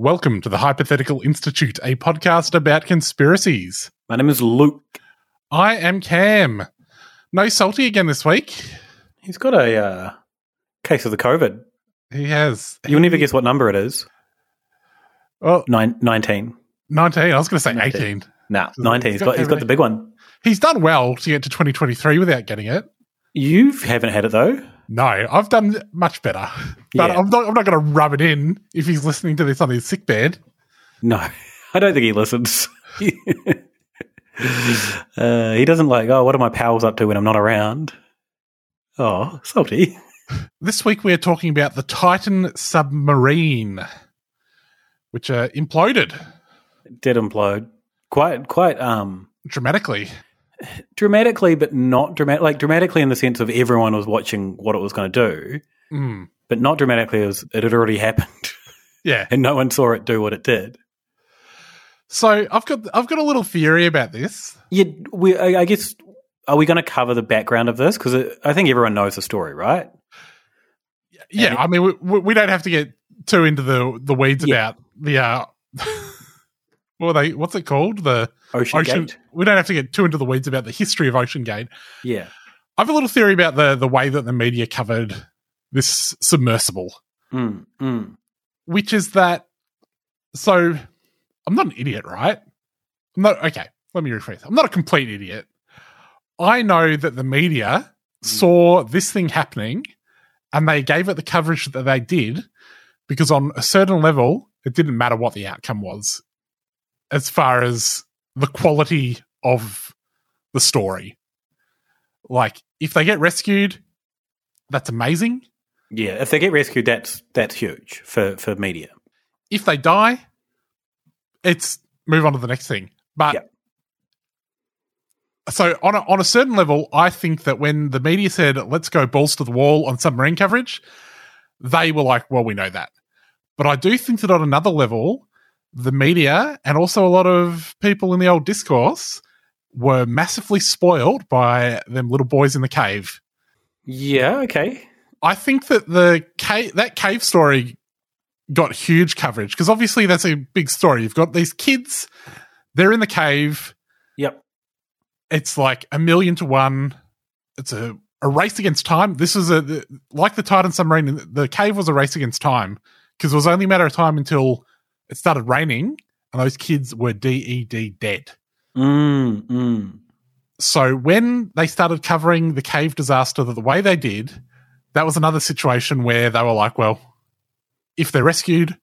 Welcome to the Hypothetical Institute, a podcast about conspiracies. My name is Luke. I am Cam. No salty again this week. He's got a uh, case of the COVID. He has. You'll never guess what number it is. Well, Nine, 19. 19. I was going to say 18. Nah, 19. He's got, he's got the big one. He's done well to get to 2023 without getting it. You haven't had it though. No, I've done much better. But Yeah. I'm not, I'm not going to rub it in if he's listening to this on his sick bed. No, I don't think he listens. uh, he doesn't like, oh, what are my pals up to when I'm not around? Oh, salty. This week we are talking about the Titan submarine, which uh, imploded Did implode. Quite, quite, um, dramatically. Dramatically, but not dramatic. Like dramatically in the sense of everyone was watching what it was going to do, Mm. but not dramatically as it had already happened, Yeah. and no one saw it do what it did. So I've got I've got a little theory about this. Yeah, we. I, I guess. Are we going to cover the background of this? Because I think everyone knows the story, right? Yeah, I mean we, we we don't have to get too into the the weeds Yeah. about the uh what they what's it called the Ocean Gate? We don't have to get too into the weeds about the history of Ocean Gate. Yeah. I have a little theory about the the way that the media covered this submersible, Mm, mm. which is that so I'm not an idiot, right? I'm not okay. Let me rephrase. I'm not a complete idiot. I know that the media saw this thing happening and they gave it the coverage that they did because on a certain level, it didn't matter what the outcome was as far as the quality of the story. Like, if they get rescued, that's amazing. Yeah, if they get rescued, that's that's huge for for media. If they die, it's move on to the next thing. But so on a, on a certain level, I think that when the media said let's go balls to the wall on submarine coverage, they were like, well, we know that. But I do think that on another level, the media and also a lot of people in the old discourse were massively spoiled by them little boys in the cave. Yeah, okay. I think that the cave, that cave story got huge coverage because obviously that's a big story. You've got these kids, they're in the cave. Yep. It's like a million to one. It's a, a race against time. This is a, the- like the Titan submarine, the cave was a race against time because it was only a matter of time until it started raining and those kids were DED dead. Mm, mm. So when they started covering the cave disaster the way they did, that was another situation where they were like, well, if they're rescued,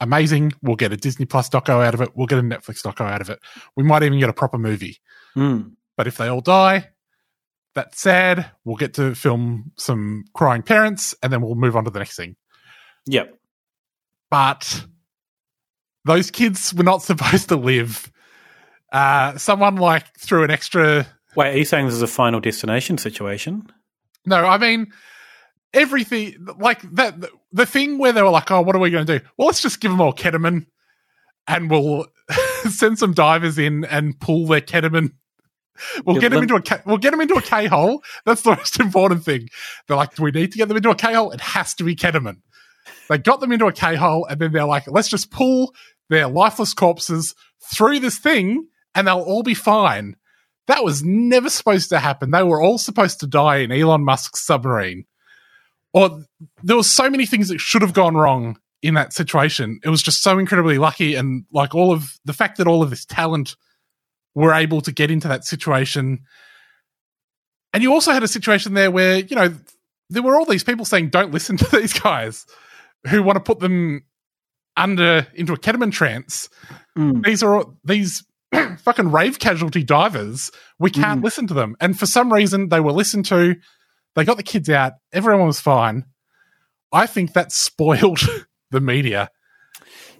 amazing. We'll get a Disney Plus doco out of it. We'll get a Netflix doco out of it. We might even get a proper movie. Mm. But if they all die, that's sad. We'll get to film some crying parents and then we'll move on to the next thing. Yep. But those kids were not supposed to live. Uh, someone like threw an extra Wait, are you saying this is a final destination situation? No, I mean everything like that. The, the thing where they were like, "Oh, what are we going to do?" Well, let's just give them all ketamine, and we'll send some divers in and pull their ketamine We'll get them into a K, we'll get them into a K hole. That's the most important thing. They're like, do we need to get them into a K hole? It has to be ketamine. They got them into a K hole, and then they're like, let's just pull their lifeless corpses through this thing, and they'll all be fine. That was never supposed to happen. They were all supposed to die in Elon Musk's submarine. Or there were so many things that should have gone wrong in that situation. It was just so incredibly lucky, and like all of the fact that all of this talent were able to get into that situation. And you also had a situation there where, you know, there were all these people saying, don't listen to these guys who want to put them under into a ketamine trance. These are all- these fucking rave casualty divers. We can't listen to them. And for some reason, they were listened to. They got the kids out. Everyone was fine. I think that spoiled the media.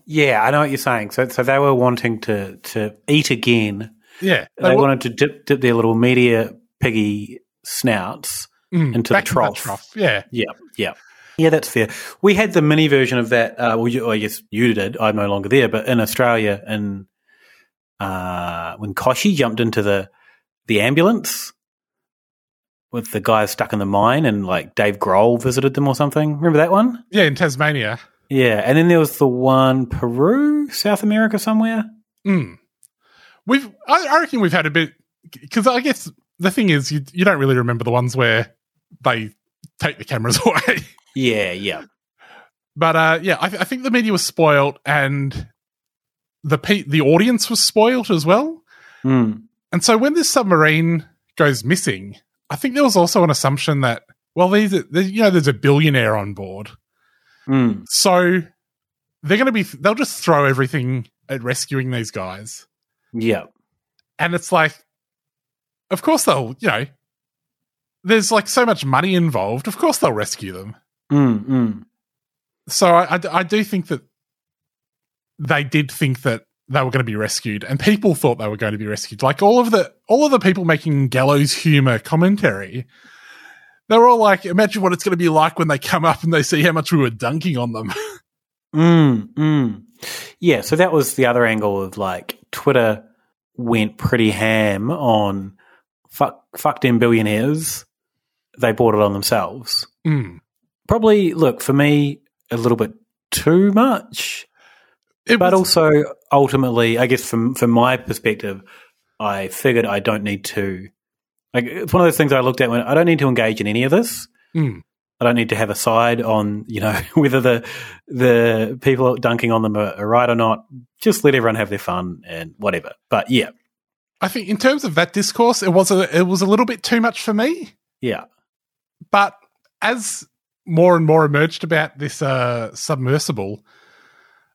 Yeah, I know what you're saying. So, so they were wanting to to eat again. Yeah, They, wa- wanted to dip dip their little media piggy snouts Mm, into the back into that trough. trough, yeah. yeah, yeah, yeah. That's fair. We had the mini version of that. Uh, well, you, I guess you did. I'm no longer there, but in Australia, in uh, when Koshi jumped into the the ambulance with the guys stuck in the mine, and like Dave Grohl visited them or something. Remember that one? Yeah, in Tasmania. Yeah, and then there was the one Peru, South America somewhere. Mm. We've, I, I reckon we've had a bit because I guess the thing is you you don't really remember the ones where they take the cameras away. Yeah, yeah. But uh, yeah, I, I think the media was spoiled, and the pe- the audience was spoiled as well. Mm. And so when this submarine goes missing, I think there was also an assumption that well, these you know there's a billionaire on board, Mm. so they're going to be they'll just throw everything at rescuing these guys. Yeah. And it's like, of course they'll, you know, there's like so much money involved. Of course they'll rescue them. Mm, mm. So I, I, I do think that they did think that they were going to be rescued, and people thought they were going to be rescued. Like all of the all of the people making gallows humor commentary, they were all like, "Imagine what it's going to be like when they come up and they see how much we were dunking on them." Mm, mm. Yeah, so that was the other angle of like Twitter went pretty ham on fuck fuck them billionaires. They bought it on themselves. Mm. Probably look for me a little bit too much. but also ultimately, I guess from from my perspective, I figured I don't need to like it's one of those things I looked at when I don't need to engage in any of this. Mm. I don't need to have a side on, you know, whether the the people dunking on them are, are right or not. Just let everyone have their fun and whatever. But yeah, I think in terms of that discourse, it was a it was a little bit too much for me. yeah, But as more and more emerged about this uh, submersible,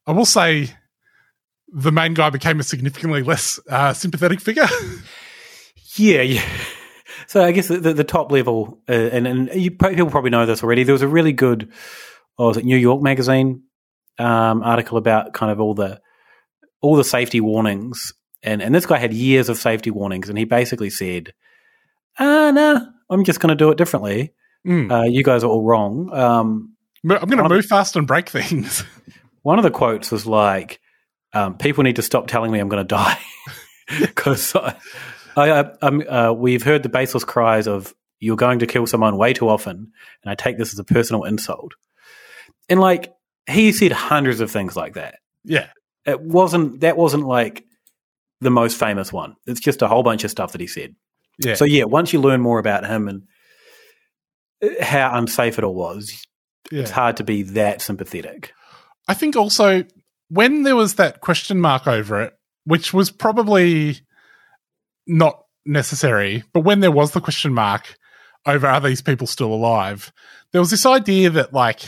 I will say the main guy became a significantly less uh, sympathetic figure. yeah, yeah. So I guess the, the, the top level, uh, and and you, people probably know this already. There was a really good, oh, was it New York Magazine um, article about kind of all the all the safety warnings, and and this guy had years of safety warnings, and he basically said, "Ah, no, I'm just going to do it differently. Mm. Uh, you guys are all wrong." Um, I'm going to move fast and break things. One of the quotes was like, um, "People need to stop telling me I'm going to die," because I, I, um, uh, we've heard the baseless cries of "You're going to kill someone" way too often, and I take this as a personal insult. And like he said, hundreds of things like that. Yeah, It wasn't that wasn't like the most famous one. It's just a whole bunch of stuff that he said. Yeah. So yeah, once you learn more about him and how unsafe it all was, Yeah. it's hard to be that sympathetic. I think also when there was that question mark over it, which was probably not necessary, but when there was the question mark over are these people still alive, there was this idea that, like,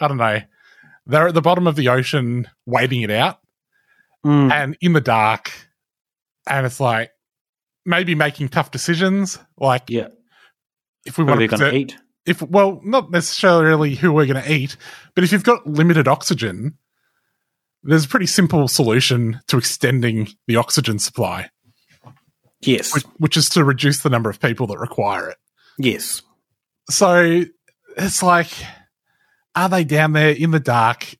I don't know, they're at the bottom of the ocean waiting it out Mm. and in the dark, and it's like maybe making tough decisions, like, yeah, if we What want to gonna eat? if well, not necessarily who we're going to eat, but if you've got limited oxygen, there's a pretty simple solution to extending the oxygen supply. Yes, which, which is to reduce the number of people that require it. Yes. So it's like, are they down there in the dark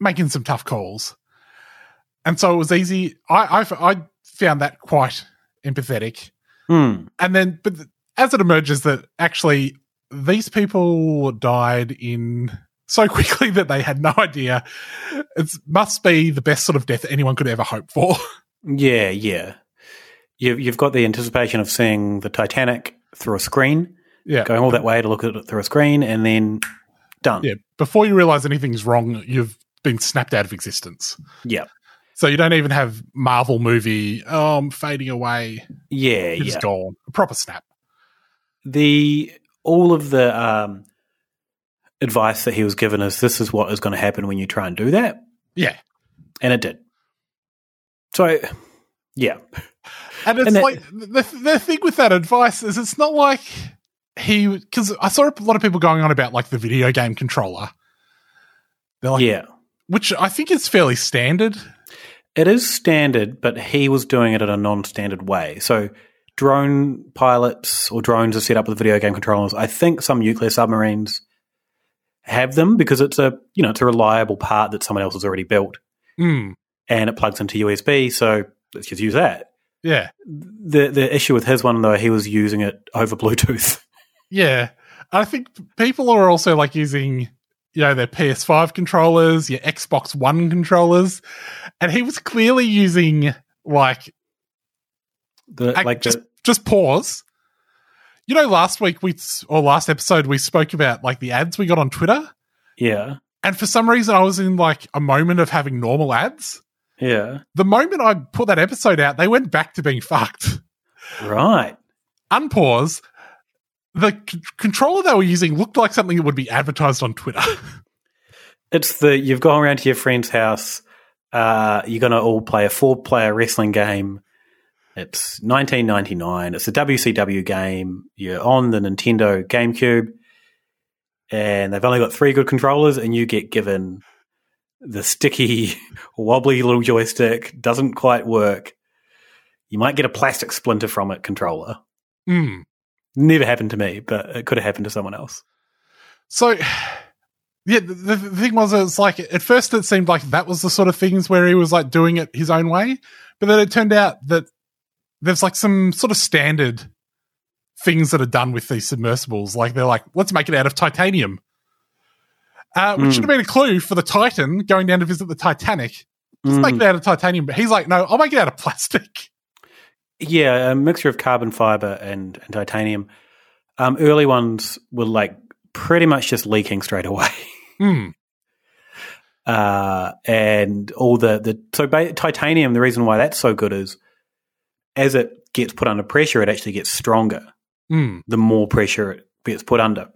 making some tough calls? And so it was easy. I I, I found that quite empathetic. Hmm. And then, but as it emerges that actually these people died in so quickly that they had no idea, it must be the best sort of death anyone could ever hope for. Yeah, yeah. You've you've got the anticipation of seeing the Titanic through a screen. Yeah. Going all that way to look at it through a screen and then done. yeah. Before you realize anything's wrong, you've been snapped out of existence. Yeah. So you don't even have Marvel movie, oh, fading away. Yeah, It's yeah. gone. A proper snap. The all of the um, advice that he was given is this is what is going to happen when you try and do that, Yeah. and it did. So, yeah, And it's And that- like the the thing with that advice is it's not like he because I saw a lot of people going on about like the video game controller. They're like, yeah. which I think is fairly standard. It is standard, but he was doing it in a non-standard way. So, drone pilots or drones are set up with video game controllers. I think some nuclear submarines have them because it's a you know it's a reliable part that someone else has already built, Hmm. and it plugs into USB. So let's just use that. Yeah, The the issue with his one though, he was using it over Bluetooth. yeah. I think people are also like using you know their PS5 controllers, your Xbox One controllers, and he was clearly using like The, I- like just the, just pause. You know, last week we or last episode we spoke about like the ads we got on Twitter, yeah, and for some reason I was in like a moment of having normal ads. yeah, The moment I put that episode out, they went back to being fucked. right. Unpause. The c- controller they were using looked like something that would be advertised on Twitter. It's the you've gone around to your friend's house. Uh, you're going to all play a four-player wrestling game. It's 1999. It's a WCW game. You're on the Nintendo GameCube, and they've only got three good controllers, and you get given the sticky, wobbly little joystick. Doesn't quite work. You might get a plastic splinter from it controller. Hmm. Never happened to me, but it could have happened to someone else. So, yeah, the, the thing was, it's like at first it seemed like that was the sort of things where he was like doing it his own way, but then it turned out that there's like some sort of standard things that are done with these submersibles. Like they're like, let's make it out of titanium, uh, which Mm. should have been a clue for the Titan going down to visit the Titanic. Let's make Mm. it out of titanium, but he's like, no, I'll make it out of plastic. Yeah, a mixture of carbon fiber and, and titanium. Um, early ones were like pretty much just leaking straight away. Hmm. Uh, and all the, the so ba- titanium, the reason why that's so good is as it gets put under pressure, it actually gets stronger. Hmm. The more pressure it gets put under.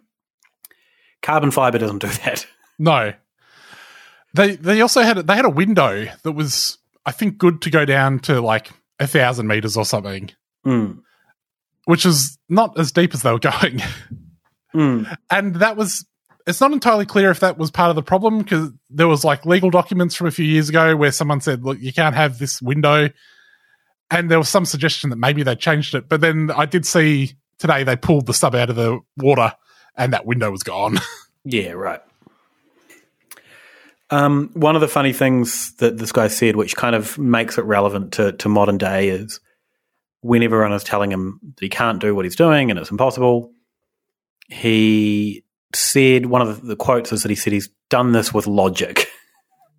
Carbon fiber doesn't do that. No. They they also had they had a window that was I think good to go down to like a thousand meters or something, Mm. which is not as deep as they were going. Mm. And that was it's not entirely clear if that was part of the problem because there was like legal documents from a few years ago where someone said, "Look, you can't have this window," and there was some suggestion that maybe they changed it. But then I did see today they pulled the sub out of the water and that window was gone. Yeah, right. Um, one of the funny things that this guy said, which kind of makes it relevant to, to modern day, is when everyone is telling him that he can't do what he's doing and it's impossible, he said one of the, the quotes is that he said he's done this with logic,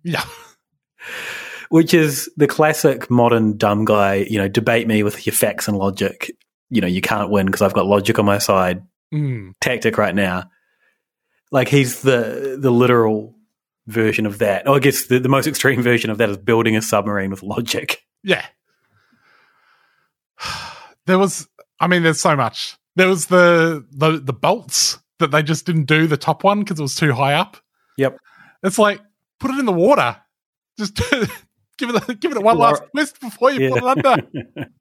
yeah. which is the classic modern dumb guy, you know, debate me with your facts and logic. You know, you can't win because I've got logic on my side Mm. tactic right now. Like he's the the literal version of that. Oh, I guess the, the most extreme version of that is building a submarine with logic. Yeah. There was I mean there's so much. There was the the the bolts that they just didn't do the top one because it was too high up. Yep. It's like put it in the water. Just give it give it one last twist before you put it Yeah. under.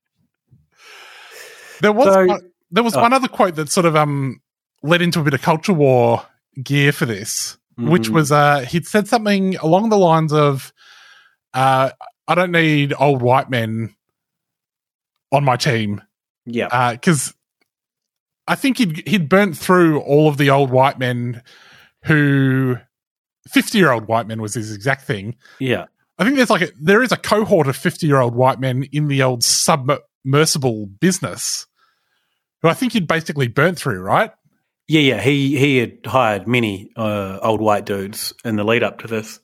There was So- one, there was oh. one other quote that sort of um led into a bit of culture war gear for this, which Mhm. was uh he'd said something along the lines of uh I don't need old white men on my team Yeah. because I think he'd he'd burnt through all of the old white men who fifty year old white men was his exact thing. yeah. I think there's like a, there is a cohort of fifty year old white men in the old submersible business, who I think you'd basically burnt through, right? Yeah, yeah. He he had hired many uh, old white dudes in the lead up to this,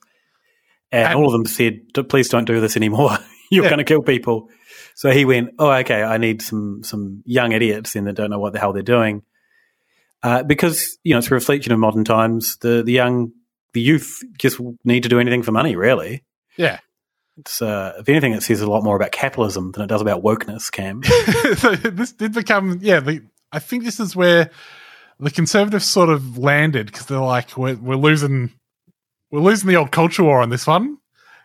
and, And- all of them said, "Please don't do this anymore. You're Yeah. going to kill people." So he went, "Oh, okay. I need some some young idiots in that don't know what the hell they're doing." Uh, because you know it's a reflection of modern times. The the young the youth just need to do anything for money. Really, Yeah. it's uh, if anything, it says a lot more about capitalism than it does about wokeness. Cam, so this did become, yeah, the, I think this is where the conservatives sort of landed because they're like, we're, we're losing, we're losing the old culture war on this one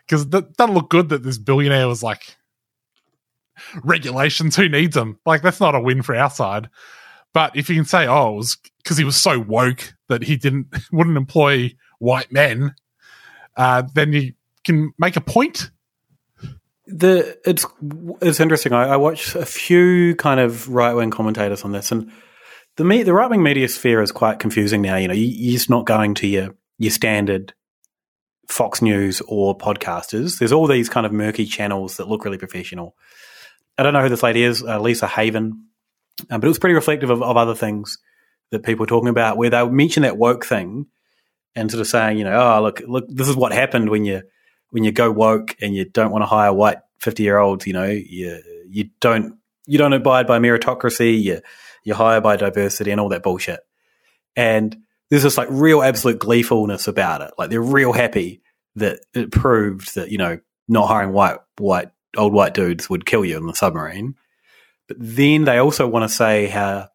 because that doesn't look good that this billionaire was like, regulations, who needs them? Like, that's not a win for our side. But if you can say, oh, it was because he was so woke that he didn't, wouldn't employ white men, uh, then you can make a point. the it's it's interesting. I, I watched a few kind of right wing commentators on this, and the me, the right wing media sphere is quite confusing now. You know, you, you're just not going to your your standard Fox News or podcasters. There's all these kind of murky channels that look really professional. I don't know who this lady is, uh, Lisa Haven, um, but it was pretty reflective of, of other things that people were talking about, where they mention that woke thing and sort of saying, you know, oh look, look, this is what happened when you when you go woke and you don't want to hire white fifty year olds. You know, you you don't you don't abide by meritocracy. You you hire by diversity and all that bullshit. And there's this like real absolute gleefulness about it. Like they're real happy that it proved that you know not hiring white white old white dudes would kill you in the submarine. But then they also want to say how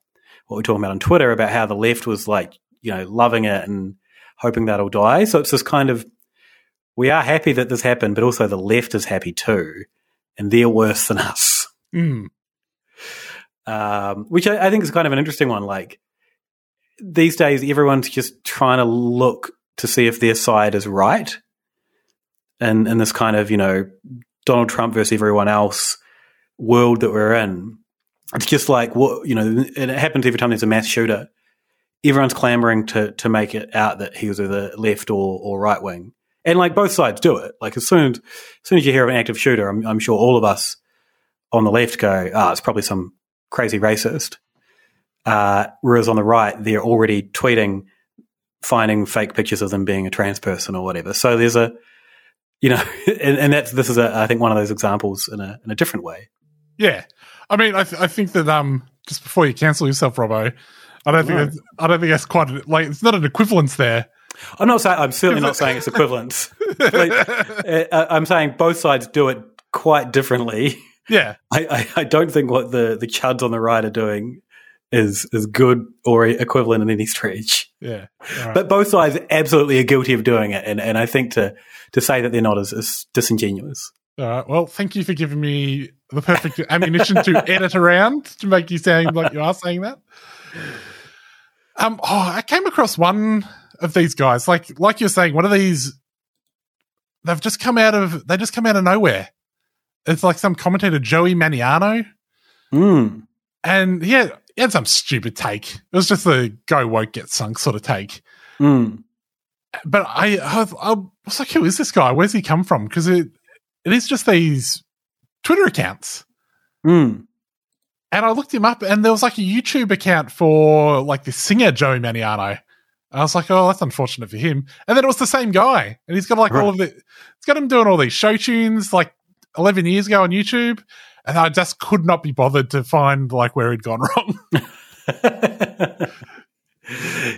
what we're talking about on Twitter about how the left was like you know loving it and hoping that'll die. So it's this kind of we are happy that this happened, but also the left is happy too, and they're worse than us. Mm. Um, which I, I think is kind of an interesting one. Like these days, everyone's just trying to look to see if their side is right, and in this kind of you know Donald Trump versus everyone else world that we're in. It's just like what you know, and it happens every time there's a mass shooter. Everyone's clamoring to to make it out that he was either left or or right wing, and like both sides do it. Like as soon as, as soon as you hear of an active shooter, I'm, I'm sure all of us on the left go, "Ah, it's probably some crazy racist." Uh, whereas on the right, they're already tweeting, finding fake pictures of them being a trans person or whatever. So there's a, you know, and, and that's this is a, I think one of those examples in a in a different way. Yeah, I mean, I, th- I think that um, just before you cancel yourself, Robbo, I don't think No. that's, I don't think that's quite like it's not an equivalence there. I'm not saying I'm certainly not saying it's equivalent. like, uh, I'm saying both sides do it quite differently. Yeah, I, I, I don't think what the the chuds on the right are doing is is good or equivalent in any stretch. Yeah, right. But both sides absolutely are guilty of doing it, and, and I think to to say that they're not is, is disingenuous. All right. Well, thank you for giving me the perfect ammunition to edit around to make you sound like you are saying that. Um, oh, I came across one of these guys, like like you're saying, one of these. They've just come out of they just come out of nowhere. It's like some commentator, Joey Mannarino, Mm. and he had, he had some stupid take. It was just a "go woke get sunk" sort of take. Mm. But I, I, was- I was like, who is this guy? Where's he come from? Because it it is just these Twitter accounts. Mm. And I looked him up, and there was like a YouTube account for like the singer Joey Mannarino. I was like, oh, that's unfortunate for him. And then it was the same guy, and he's got like all of the, it's got him doing all these show tunes like eleven years ago on YouTube, and I just could not be bothered to find like where he'd gone wrong.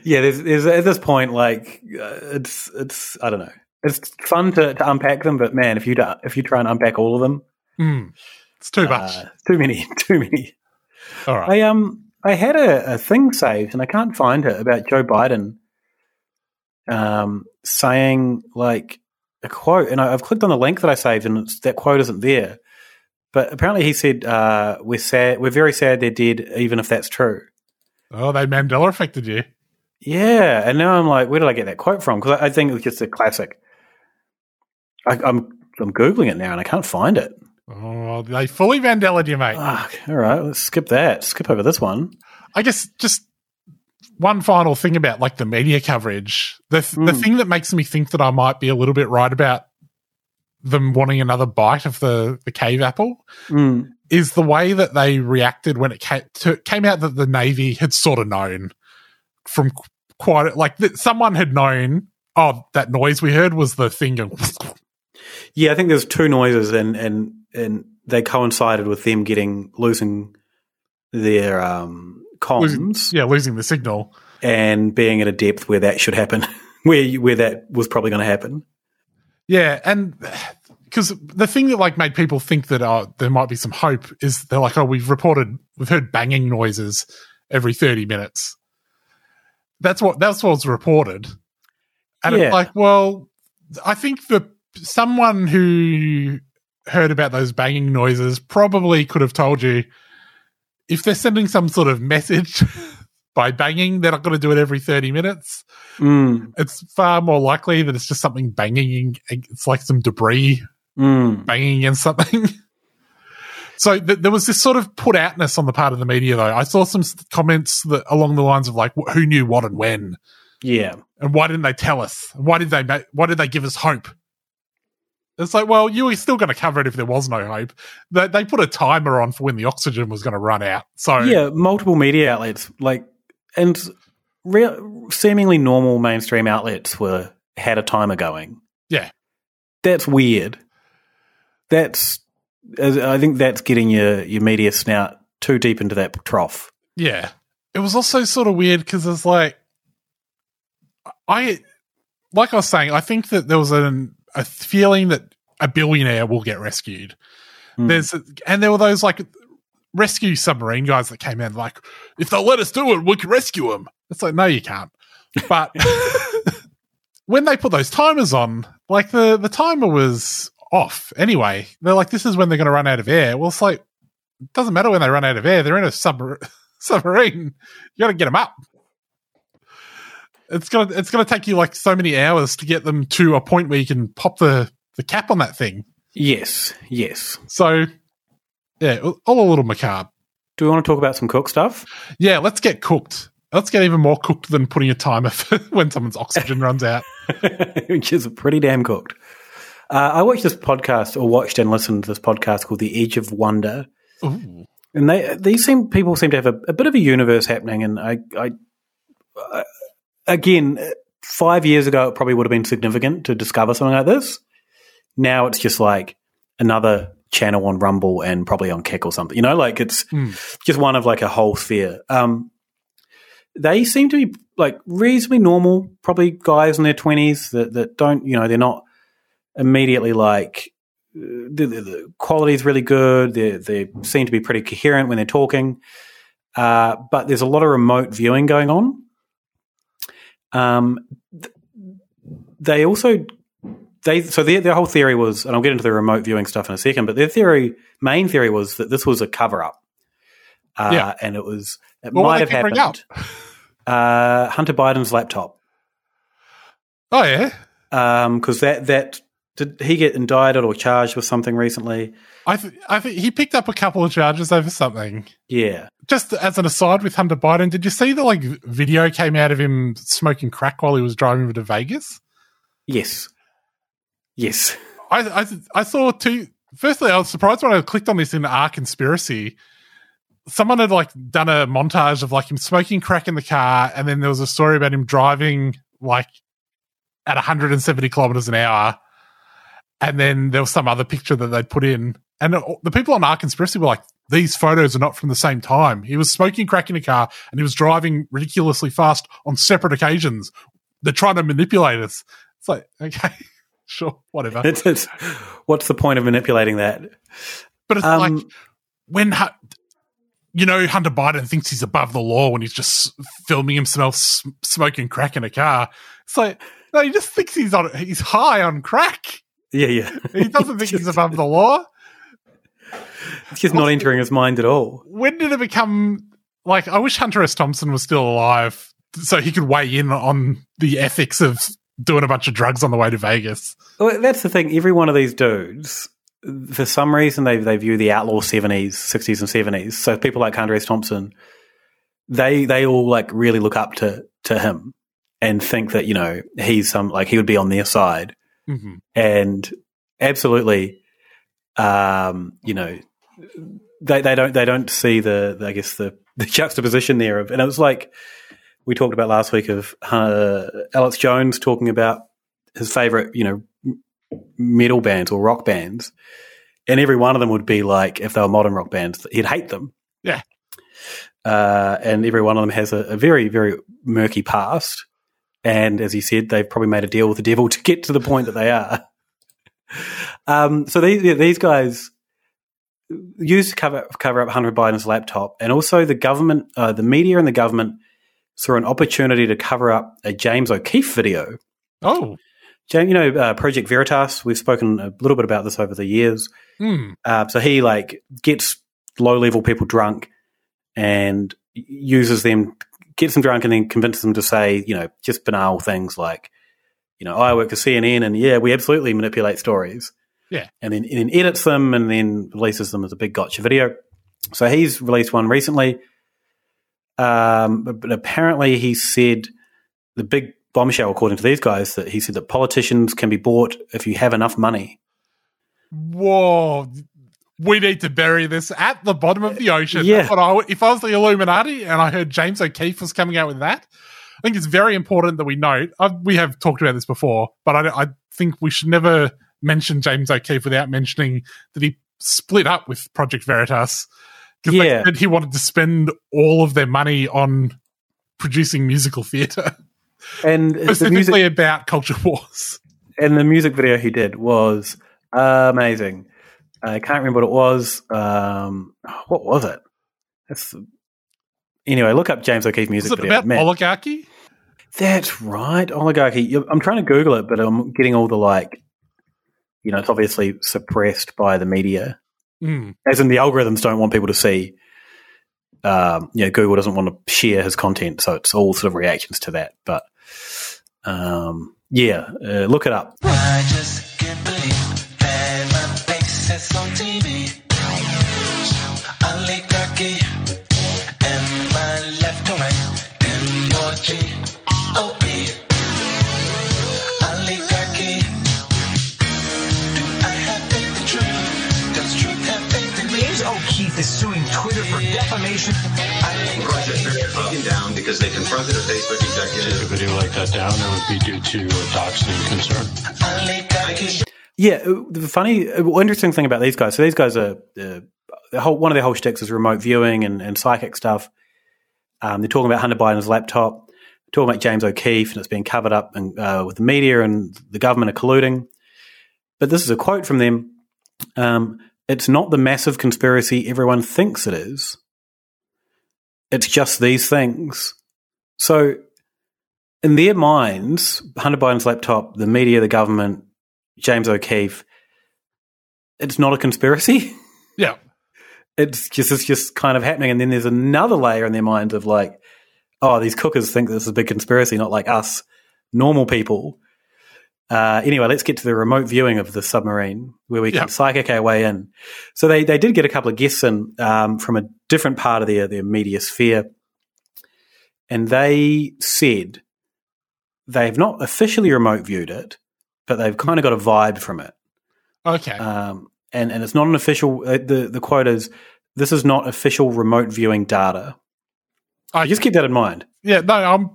yeah, there's, there's at this point like uh, it's it's I don't know. It's fun to, to unpack them, but man, if you do, if you try and unpack all of them, Hmm. it's too much. uh, too many, too many. all right. I um I had a, a thing saved and I can't find it about Joe Biden um saying like a quote and I, I've clicked on the link that I saved and it's, that quote isn't there. But apparently he said uh, we're sad we're very sad they're dead even if that's true. oh, they Mandela affected you. Yeah, and now I'm like, where did I get that quote from? Because I, I think it was just a classic. I, I'm I'm googling it now and I can't find it. Oh, they fully Mandela'd you, mate. All right, let's skip that. Skip over this one. I guess just one final thing about like the media coverage. The the Mm. thing that makes me think that I might be a little bit right about them wanting another bite of the the cave apple Mm. is the way that they reacted when it came, to, came out that the Navy had sort of known from qu- quite like that someone had known. Oh, that noise we heard was the thing going. Yeah, I think there's two noises, and and and they coincided with them getting losing their um, comms. Losing, yeah, losing the signal and being at a depth where that should happen, where you, where that was probably going to happen. Yeah, and because the thing that like made people think that oh, there might be some hope is they're like, oh, we've reported, we've heard banging noises every thirty minutes. That's what that's what's reported, and Yeah. it's like, well, I think that someone who heard about those banging noises probably could have told you if they're sending some sort of message by banging, they're not going to do it every 30 minutes. Mm. It's far more likely that it's just something banging. It's like some debris Mm. banging against something. so th- there was this sort of put outness on the part of the media, though. I saw some comments that along the lines of like, wh- "Who knew what and when, Yeah, and why didn't they tell us? Why did they? Ma- why did they give us hope?" It's like, well, you were still going to cover it if there was no hope. They, they put a timer on for when the oxygen was going to run out. So yeah, multiple media outlets like and real, seemingly normal mainstream outlets were had a timer going. yeah, That's weird. That's I think that's getting your your media snout too deep into that trough. Yeah. It was also sort of weird because it's like, I, like I was saying, I think that there was an, a feeling that a billionaire will get rescued. Hmm. There's, and there were those like rescue submarine guys that came in like, if they'll let us do it, we can rescue them. It's like, no, you can't. But when they put those timers on, like the, the timer was off anyway. They're like, this is when they're going to run out of air. Well, it's like, it doesn't matter when they run out of air. They're in a sub- submarine. You got to get them up. It's gonna it's gonna take you like so many hours to get them to a point where you can pop the the cap on that thing. Yes, yes. So yeah, all a little macabre. Do we want to talk about some cook stuff? Yeah, let's get cooked. Let's get even more cooked than putting a timer for when someone's oxygen runs out. Which is pretty damn cooked. Uh, I watched this podcast, or watched and listened to this podcast called The Edge of Wonder, Ooh. and they these seem people seem to have a, a bit of a universe happening. And I, I, I, again, five years ago, it probably would have been significant to discover something like this. Now it's just like another channel on Rumble and probably on Kick or something. You know, like it's just one of like a whole sphere. Um, they seem to be like reasonably normal, probably guys in their twenties that that don't, you know, they're not immediately like uh, the, the, the quality is really good. They they seem to be pretty coherent when they're talking, uh, but there's a lot of remote viewing going on. Um, th- they also they so their their whole theory was, and I'll get into the remote viewing stuff in a second, but their theory main theory was that this was a cover up, uh, Yeah. and it was it what might have happened. Uh, Hunter Biden's laptop. Oh yeah, because that that did he get indicted or charged with something recently? I th- I think he picked up a couple of charges over something. Yeah, Just as an aside with Hunter Biden, did you see the like video came out of him smoking crack while he was driving over to Vegas? yes, yes. I, I I saw two. Firstly, I was surprised when I clicked on this in our conspiracy. Someone had like done a montage of like him smoking crack in the car, and then there was a story about him driving like at 170 kilometers an hour, and then there was some other picture that they'd put in, and the people on our conspiracy were like, "These photos are not from the same time." He was smoking crack in a car, and he was driving ridiculously fast on separate occasions. They're trying to manipulate us. It's like, okay, sure, whatever. It's, it's, what's the point of manipulating that? But it's Um, like when you know Hunter Biden thinks he's above the law when he's just filming himself smoking crack in a car. It's like no, he just thinks he's on he's high on crack. Yeah, yeah. He doesn't think he's above the law. It's just not entering his mind at all. When did it become like? I wish Hunter S. Thompson was still alive so he could weigh in on the ethics of doing a bunch of drugs on the way to Vegas. Well, that's the thing. Every one of these dudes, for some reason, they they view the outlaw seventies, sixties, and seventies. So people like Hunter S. Thompson, they they all like really look up to to him and think that you know he's some like he would be on their side. Mm-hmm. and absolutely, um, you know, they, they don't they don't see the, the I guess the, the juxtaposition there of and it was like we talked about last week of uh, Alex Jones talking about his favorite you know metal bands or rock bands, and every one of them would be like if they were modern rock bands, he'd hate them. Yeah. Uh, and every one of them has a, a very very murky past. And as he said, they've probably made a deal with the devil to get to the point that they are. Um, so these these guys used to cover cover up Hunter Biden's laptop, and also the government, uh, the media, and the government saw an opportunity to cover up a James O'Keefe video. Oh, James, you know uh, Project Veritas. We've spoken a little bit about this over the years. Hmm. Uh, so he like gets low level people drunk and uses them, gets them drunk, and then convinces them to say, you know, just banal things like, you know, I work for CNN, and yeah, we absolutely manipulate stories Yeah. and then, and then edits them and then releases them as a big gotcha video. So he's released one recently. Um, but, but apparently he said the big bombshell, according to these guys, that he said that politicians can be bought if you have enough money. Whoa. We need to bury this at the bottom of the ocean. Yeah. I if I was the Illuminati and I heard James O'Keefe was coming out with that, I think it's very important that we note. i we have talked about this before, but I, I think we should never mention James O'Keefe without mentioning that he split up with Project Veritas Yeah. he wanted to spend all of their money on producing musical theatre, And the specifically music, about culture wars. and the music video he did was amazing. I can't remember what it was. Um, what was it? That's anyway. Look up James O'Keefe music video. about Man, oligarchy? That's right, oligarchy. I'm trying to Google it, but I'm getting all the like, you know, it's obviously suppressed by the media, Mm. as in the algorithms don't want people to see. Um, you know, Google doesn't want to share his content, so it's all sort of reactions to that. But um, yeah, uh, look it up. Me? James is suing Twitter for defamation. I Project Veritas taken down because they confronted a Facebook executive. A video like that down, it would be due to a doxing concern. Yeah, uh, the funny, uh, well, interesting thing about these guys. So these guys are uh, the whole, one of their whole sticks is remote viewing and, and psychic stuff. Um, they're talking about Hunter Biden's laptop, talking about James O'Keefe, and it's being covered up and, uh, with the media and the government are colluding. But this is a quote from them. Um, it's not the massive conspiracy everyone thinks it is. It's just these things. So, in their minds, Hunter Biden's laptop, the media, the government, James O'Keefe, it's not a conspiracy. Yeah. It's just it's just kind of happening, and then there's another layer in their minds of like, oh, these cookers think this is a big conspiracy, not like us normal people. Uh, anyway, let's get to the remote viewing of the submarine where we can Yeah. psychic our way in. So they they did get a couple of guests in um, from a different part of their their media sphere, and they said they've not officially remote viewed it, but they've kind of got a vibe from it. Okay. Um, and and it's not an official. Uh, the the quote is, "This is not official remote viewing data." I Just keep that in mind. Yeah, no, I'm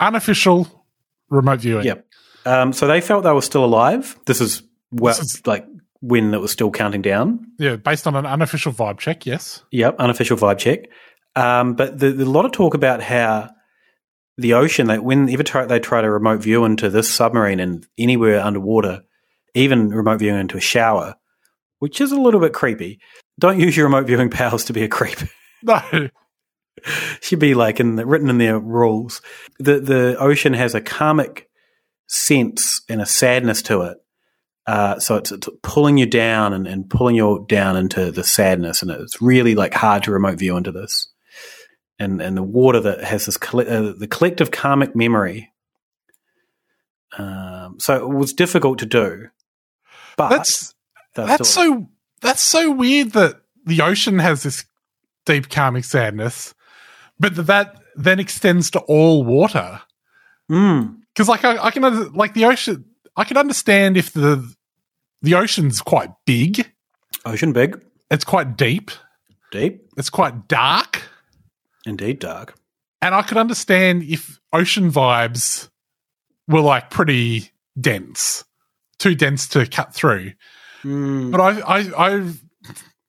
unofficial remote viewing. Yep. Um, so they felt they were still alive. This is well, This is- like when it was still counting down. Yeah, based on an unofficial vibe check, yes. Yep, unofficial vibe check. Um, but the, the, a lot of talk about how the ocean, that whenever try, they try to remote view into this submarine and anywhere underwater, even remote viewing into a shower, which is a little bit creepy. Don't use your remote viewing powers to be a creep. No. should be like in the, written in their rules. The the ocean has a karmic sense and a sadness to it. Uh, so it's, it's pulling you down and, and pulling you down into the sadness, and it's really like hard to remote view into this. And and the water that has this colle- uh, the collective karmic memory. Um, so it was difficult to do, but That's that's still- so that's so weird that the ocean has this deep karmic sadness, but that, that then extends to all water. Mm. Because like I, I can under- like the ocean, I can understand if the the ocean's quite big, ocean big. it's quite deep. Deep. It's quite dark. Indeed, dark. And I could understand if ocean vibes were like pretty dense, too dense to cut through. Hmm. But I, I, I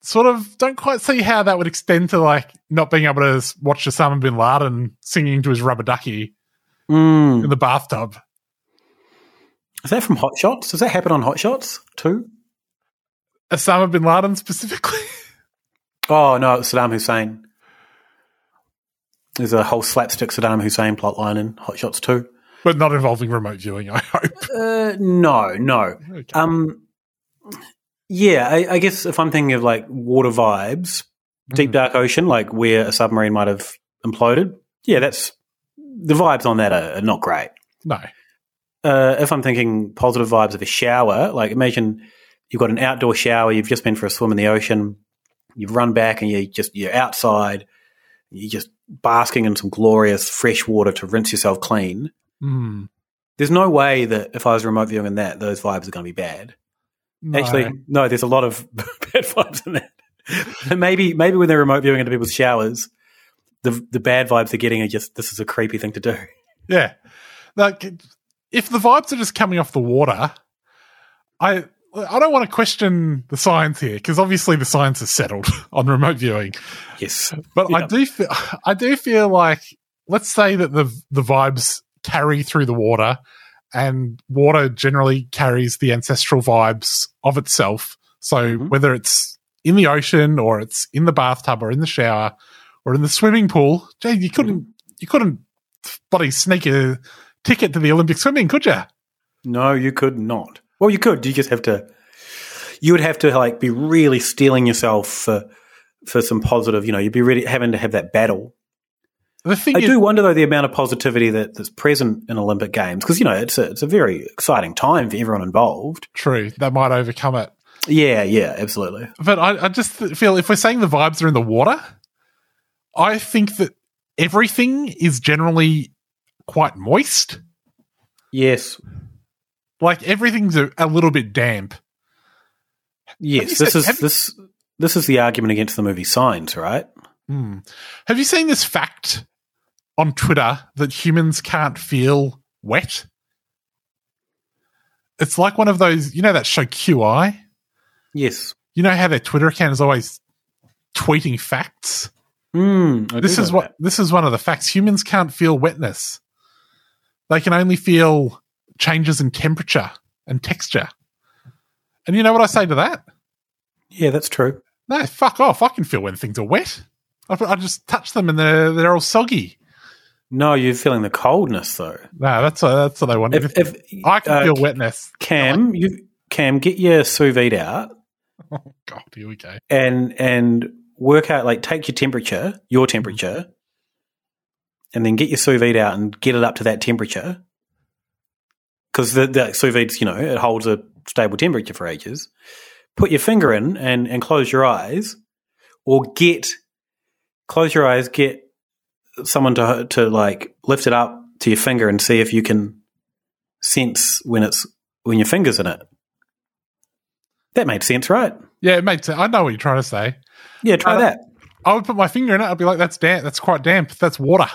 sort of don't quite see how that would extend to like not being able to watch Osama bin Laden singing to his rubber ducky Hmm. in the bathtub. Is that from Hot Shots? Does that happen on Hot Shots too? Osama bin Laden specifically. Oh no, Saddam Hussein. There's a whole slapstick Saddam Hussein plotline in Hot Shots too. but not involving remote viewing, I hope. Uh, no, no. Um, yeah, I, I guess if I'm thinking of like water vibes, deep dark ocean, like where a submarine might have imploded. Yeah, that's the vibes on that are, are not great. No. Uh, if I'm thinking positive vibes of a shower, like imagine you've got an outdoor shower, you've just been for a swim in the ocean, you've run back and you just you're outside, you're just basking in some glorious fresh water to rinse yourself clean. Hmm. There's no way that if I was remote viewing in that, those vibes are going to be bad. No. Actually, no. There's a lot of bad vibes in that. Maybe, maybe when they're remote viewing into people's showers, the the bad vibes they're getting are just this is a creepy thing to do. Yeah. Like if the vibes are just coming off the water, I I don't want to question the science here because obviously the science is settled on remote viewing. Yes. But I do feel I do feel like let's say that the the vibes carry through the water and water generally carries the ancestral vibes of itself. So mm-hmm. whether it's in the ocean or it's in the bathtub or in the shower or in the swimming pool, gee, you couldn't you couldn't bloody sneak a ticket to the Olympic swimming, could you? No, you could not. Well, you could. You just have to. You would have to like be really stealing yourself for for some positive. You know, you'd be really having to have that battle. The thing I is, do wonder though the amount of positivity that, that's present in Olympic Games because you know it's a it's a very exciting time for everyone involved. true, that might overcome it. Yeah, yeah, absolutely. But I, I just feel if we're saying the vibes are in the water, I think that everything is generally quite moist. Yes, Like everything's a, a little bit damp. yes. This said- is this this is the argument against the movie Signs, right? Hmm. Have you seen this fact on Twitter that humans can't feel wet? It's like one of those, you know, that show QI? Yes. You know how their Twitter account is always tweeting facts? Mm, this is what this is one of the facts. Humans can't feel wetness. They can only feel changes in temperature and texture. And you know what I say to that? Yeah, that's true. No, fuck off. I can feel when things are wet. I, I just touch them and they're they're all soggy. No, you're feeling the coldness though. No, that's what, that's what they want. If, if I can uh, feel wetness. Cam, you Cam, get your sous vide out Oh God, here we go. and and work out like take your temperature, your temperature, and then get your sous vide out and get it up to that temperature. Because the, the sous vide's, you know, it holds a stable temperature for ages. Put your finger in and, and close your eyes, or get close your eyes, get someone to to like lift it up to your finger and see if you can sense when it's when your finger's in it. That made sense, right? Yeah, it makes sense. I know what you're trying to say. Yeah, try Uh, that. I would put my finger in it. I'd be like, "That's damp. That's quite damp. That's water."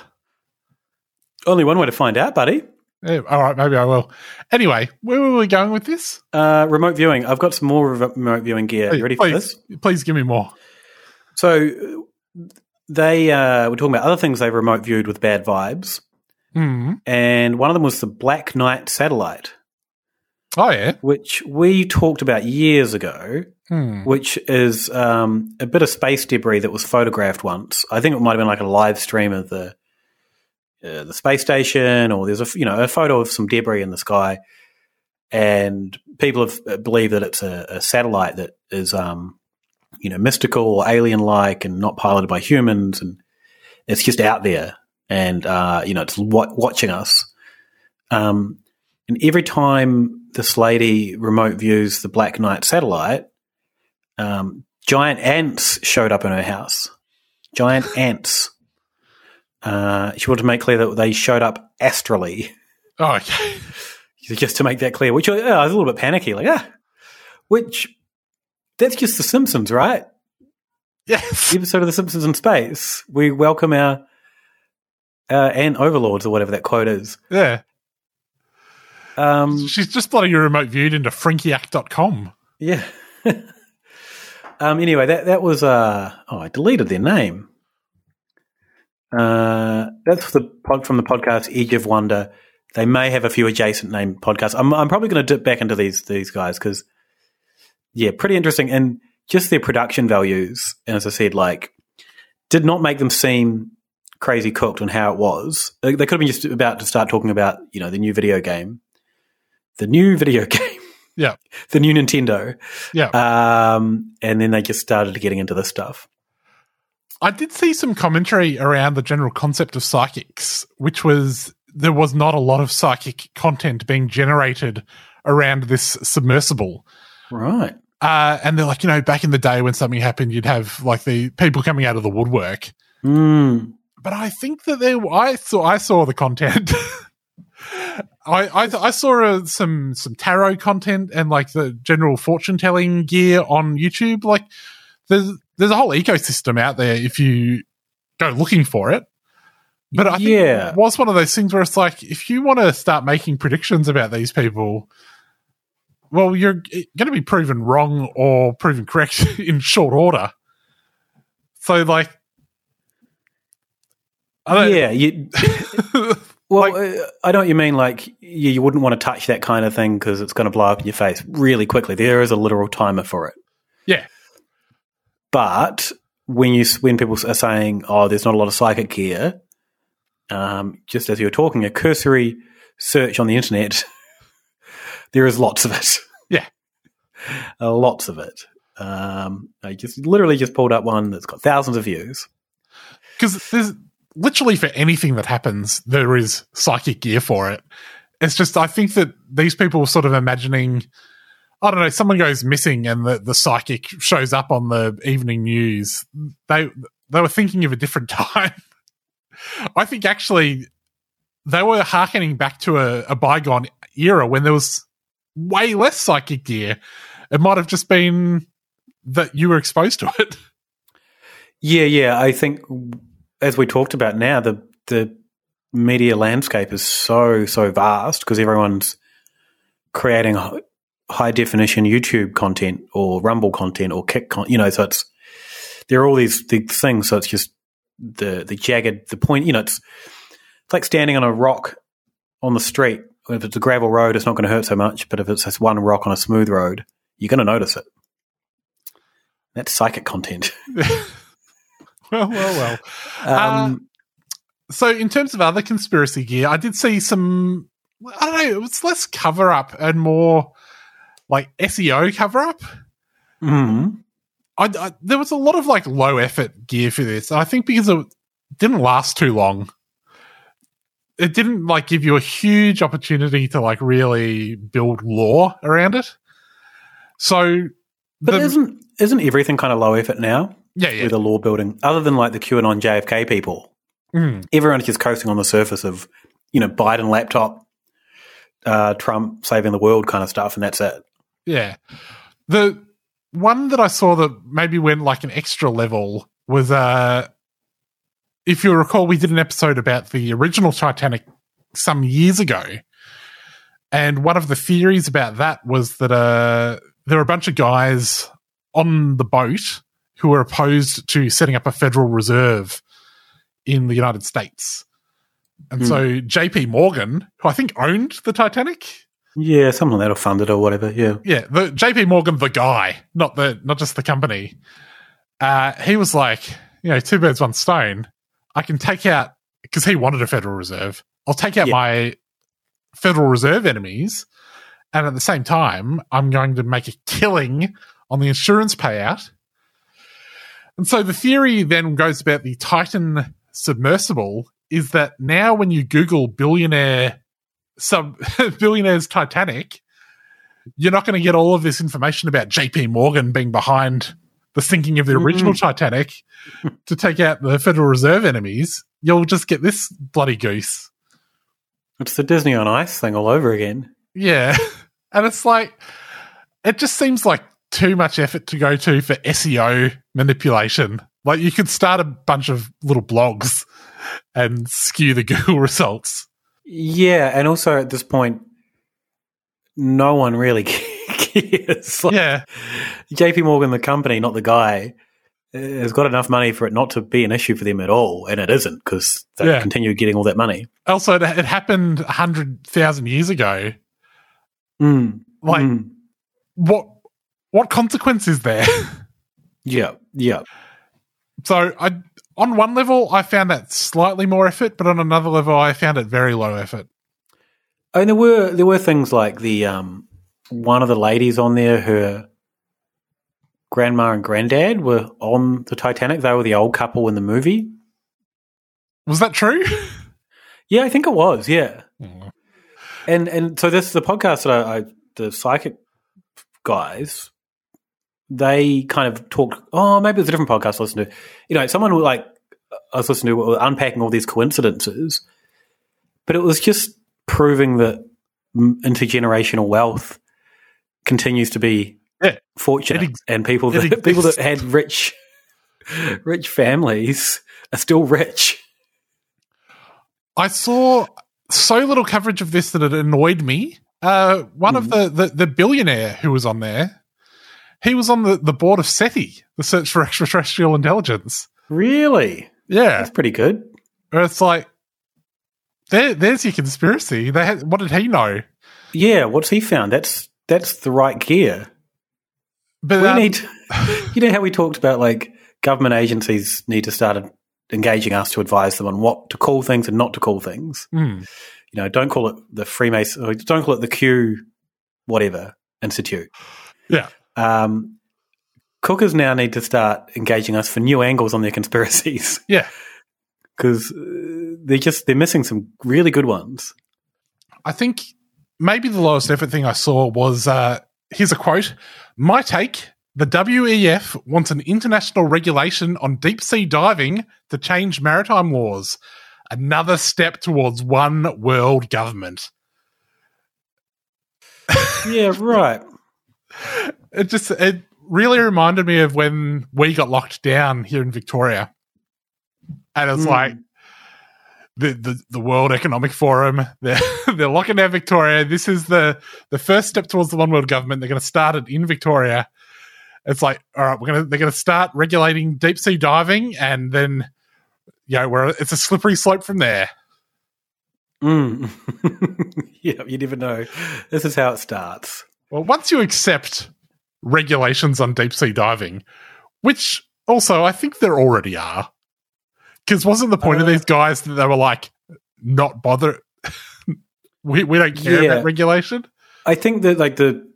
Only one way to find out, buddy. Yeah, all right, maybe I will. Anyway, where were we going with this? Uh, remote viewing. I've got some more rev- remote viewing gear. You ready for please, this? Please give me more. So they uh, were talking about other things they remote viewed with bad vibes, Hmm. and one of them was the Black Knight satellite, Oh yeah. which we talked about years ago. Hmm. Which is um, a bit of space debris that was photographed once. I think it might have been like a live stream of the uh, the space station, or there's a you know a photo of some debris in the sky, and people have uh, believe that it's a, a satellite that is um, you know mystical or alien like and not piloted by humans, and it's just out there, and uh, you know it's wa- watching us. Um, and every time this lady remote views the Black Knight satellite, um, giant ants showed up in her house. Giant ants. Uh, she wanted to make clear that they showed up astrally, Oh, okay. just to make that clear. Which uh, I was a little bit panicky, like ah, which that's just The Simpsons, right? Yes. Episode of The Simpsons in space. We welcome our uh, and overlords or whatever that quote is. Yeah. Um, She's just bloody remote viewed into frinkiac.com. Yeah. um, anyway, that that was uh oh, I deleted their name. Uh, that's the pod from the podcast Edge of Wonder. They may have a few adjacent name podcasts. I'm I'm probably going to dip back into these these guys because yeah, pretty interesting and just their production values. And as I said, like did not make them seem crazy cooked on how it was. They, they could have been just about to start talking about you know the new video game, the new video game Yeah. the new Nintendo. Yeah. Um, and then they just started getting into this stuff. I did see some commentary around the general concept of psychics, which was there was not a lot of psychic content being generated around this submersible. Right. Uh, and they're like, you know, back in the day when something happened, you'd have like the people coming out of the woodwork. Mm. But I think that there, I saw, I saw the content. I, I I saw uh, some some tarot content and like the general fortune telling gear on YouTube. Like there's there's a whole ecosystem out there if you go looking for it. But I think Yeah. it was one of those things where it's like if you want to start making predictions about these people, well, you're going to be proven wrong or proven correct in short order. So like, I don't, Yeah, you. well, uh, I know what you mean. Like, you, you wouldn't want to touch that kind of thing because it's going to blow up in your face really quickly. There is a literal timer for it. yeah, But when you when people are saying, "Oh, there's not a lot of psychic gear," um, just as you were talking, a cursory search on the internet, there is lots of it. Yeah, uh, lots of it. Um, I just literally just pulled up one that's got thousands of views. because there's literally for anything that happens, there is psychic gear for it. It's just I think that these people are sort of imagining. I don't know. Someone goes missing, and the, the psychic shows up on the evening news. They they were thinking of a different time. I think actually they were harkening back to a, a bygone era when there was way less psychic gear. It might have just been that you were exposed to it. Yeah, yeah. I think as we talked about now, the the media landscape is so so vast because everyone's creating hi- high definition YouTube content or Rumble content or Kick con- you know, so it's there are all these these things. So it's just the the jagged the point. You know, it's it's like standing on a rock on the street. If it's a gravel road, it's not going to hurt so much. But if it's just one rock on a smooth road, you're going to notice it. That's psychic content. well, well, well. Um, Uh, so, in terms of other conspiracy gear, I did see some. I don't know. It was less cover up and more like SEO cover up. mhm. I, I, there was a lot of like low effort gear for this. I think because it didn't last too long. It didn't like give you a huge opportunity to like really build lore around it. So, But the- isn't isn't everything kind of low effort now? Yeah, yeah. With the law building, other than like the QAnon JFK people, Mm. everyone's just coasting on the surface of you know Biden laptop, uh, Trump saving the world kind of stuff, and that's it. Yeah. The one that I saw that maybe went like an extra level was uh if you recall we did an episode about the original Titanic some years ago. And one of the theories about that was that uh there were a bunch of guys on the boat who were opposed to setting up a Federal Reserve in the United States. And Hmm. so JP Morgan, who I think owned the Titanic, Yeah, something like that, or funded it or whatever. Yeah, yeah, the JP Morgan, the guy, not the not just the company. Uh, he was like, you know, two birds, one stone. I can take out because he wanted a Federal Reserve. I'll take out Yeah. my Federal Reserve enemies, and at the same time, I'm going to make a killing on the insurance payout. And so the theory then goes about the Titan submersible is that now when you Google billionaire sub billionaires Titanic, you're not going to get all of this information about JP Morgan being behind the sinking of the mm-hmm. original Titanic to take out the Federal Reserve enemies. You'll just get this bloody goose. it's the Disney on Ice thing all over again. Yeah. And it's like, it just seems like too much effort to go to for SEO manipulation. Like you could start a bunch of little blogs and skew the Google results. Yeah, and also at this point, no one really cares. Like, yeah, JP Morgan, the company, not the guy, has got enough money for it not to be an issue for them at all, and it isn't because they Yeah. continue getting all that money. Also, it, it happened a hundred thousand years ago. Mm. Like, Mm. what what consequence is there? Yeah, yeah. so, I on one level, I found that slightly more effort, but on another level, I found it very low effort. And there were there were things like the um one of the ladies on there, her grandma and granddad were on the Titanic. They were the old couple in the movie. Was that true? Yeah, I think it was. Yeah, and and so this is the podcast that I, I the psychic guys they kind of talked. Oh, maybe it's a different podcast to listen to. You know, someone like I was listening to unpacking all these coincidences, but it was just proving that intergenerational wealth continues to be Yeah. fortunate, and people it that people that had rich rich families are still rich. I saw so little coverage of this that it annoyed me. Uh, one of the, the, the billionaire who was on there, he was on the, the board of SETI, the Search for Extraterrestrial Intelligence. Really? Yeah. That's pretty good. Where it's like, there, there's your conspiracy. They had, what did he know? Yeah, what's he found? That's that's the right gear. But we um, need, you know, how we talked about like government agencies need to start engaging us to advise them on what to call things and not to call things. Hmm. You know, don't call it the Freemason, don't call it the Q, whatever Institute. Yeah. Um, cookers now need to start engaging us for new angles on their conspiracies Yeah. because they're just they're missing some really good ones. I think maybe the lowest effort thing I saw was uh, here's a quote My take the WEF wants an international regulation on deep sea diving to change maritime laws. Another step towards one world government. yeah, right. It just it really reminded me of when we got locked down here in Victoria. And it's Mm. like the, the the World Economic Forum, they're they're locking down Victoria. This is the the first step towards the one world government. They're gonna start it in Victoria. It's like, all right, we're gonna they're gonna start regulating deep sea diving and then you know, where it's a slippery slope from there. Mm. yeah, you never know. This is how it starts. Well, once you accept regulations on deep sea diving, which also I think there already are, because wasn't the point of Uh, these guys that they were like not bother? we we don't care Yeah. about regulation. I think that like the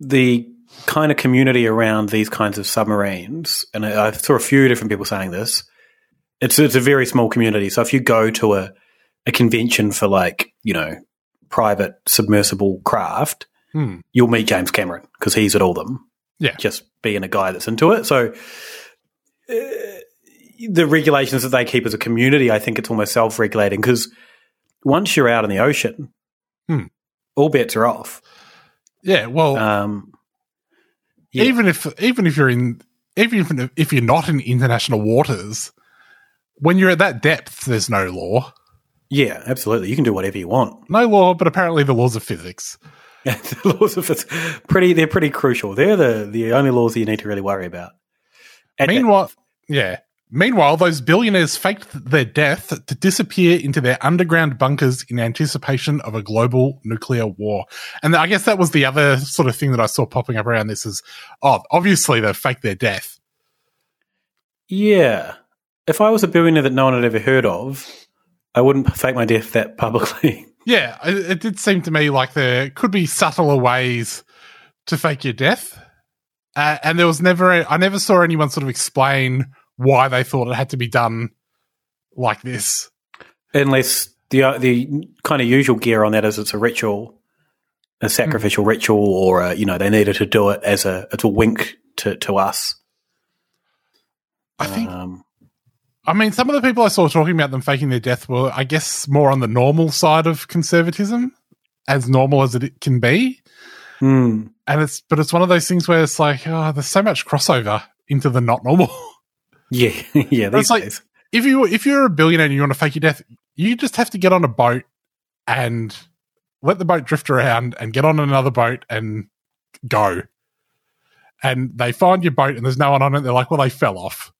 the kind of community around these kinds of submarines, and I, I saw a few different people saying this. It's it's a very small community. So if you go to a a convention for like you know private submersible craft, Hmm. you'll meet James Cameron because he's at all them. Yeah. just being a guy that's into it. So uh, the regulations that they keep as a community, I think it's almost self regulating because once you're out in the ocean, Hmm. all bets are off. Yeah, well, Um, even if even if you're in even if, if you're not in international waters, when you're at that depth, there's no law. Yeah, absolutely. You can do whatever you want. No law, but apparently the laws of physics. the laws of it's pretty. They're pretty crucial. They're the the only laws that you need to really worry about. And- Meanwhile, yeah. Meanwhile, those billionaires faked their death to disappear into their underground bunkers in anticipation of a global nuclear war. And I guess that was the other sort of thing that I saw popping up around this is, oh, obviously they faked their death. yeah, if I was a billionaire that no one had ever heard of, I wouldn't fake my death that publicly. Yeah, it, it did seem to me like there could be subtler ways to fake your death. Uh, and there was never, I never saw anyone sort of explain why they thought it had to be done like this. Unless the uh, the kind of usual gear on that is it's a ritual, a sacrificial ritual, or a, you know they needed to do it as a it's a wink to to us. I think Um, I mean, some of the people I saw talking about them faking their death were, I guess, more on the normal side of conservatism, as normal as it can be. Hmm. and it's but it's one of those things where it's like, oh, there's so much crossover into the not normal. Yeah, yeah. It's like days. if you if you're a billionaire and you want to fake your death, you just have to get on a boat and let the boat drift around and get on another boat and go. And they find your boat and there's no one on it. They're like, well, they fell off.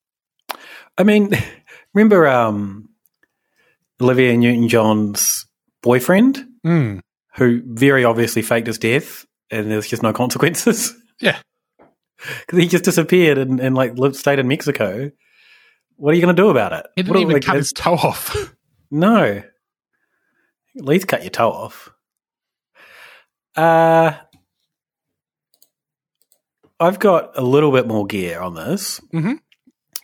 I mean, remember um, Olivia Newton John's boyfriend, Mm. who very obviously faked his death, and there's just no consequences Yeah. because he just disappeared and, and like lived, stayed in Mexico. What are you going to do about it? He didn't What even like, cut his toe off. No, at least cut your toe off. Uh, I've got a little bit more gear on this. mm-hmm.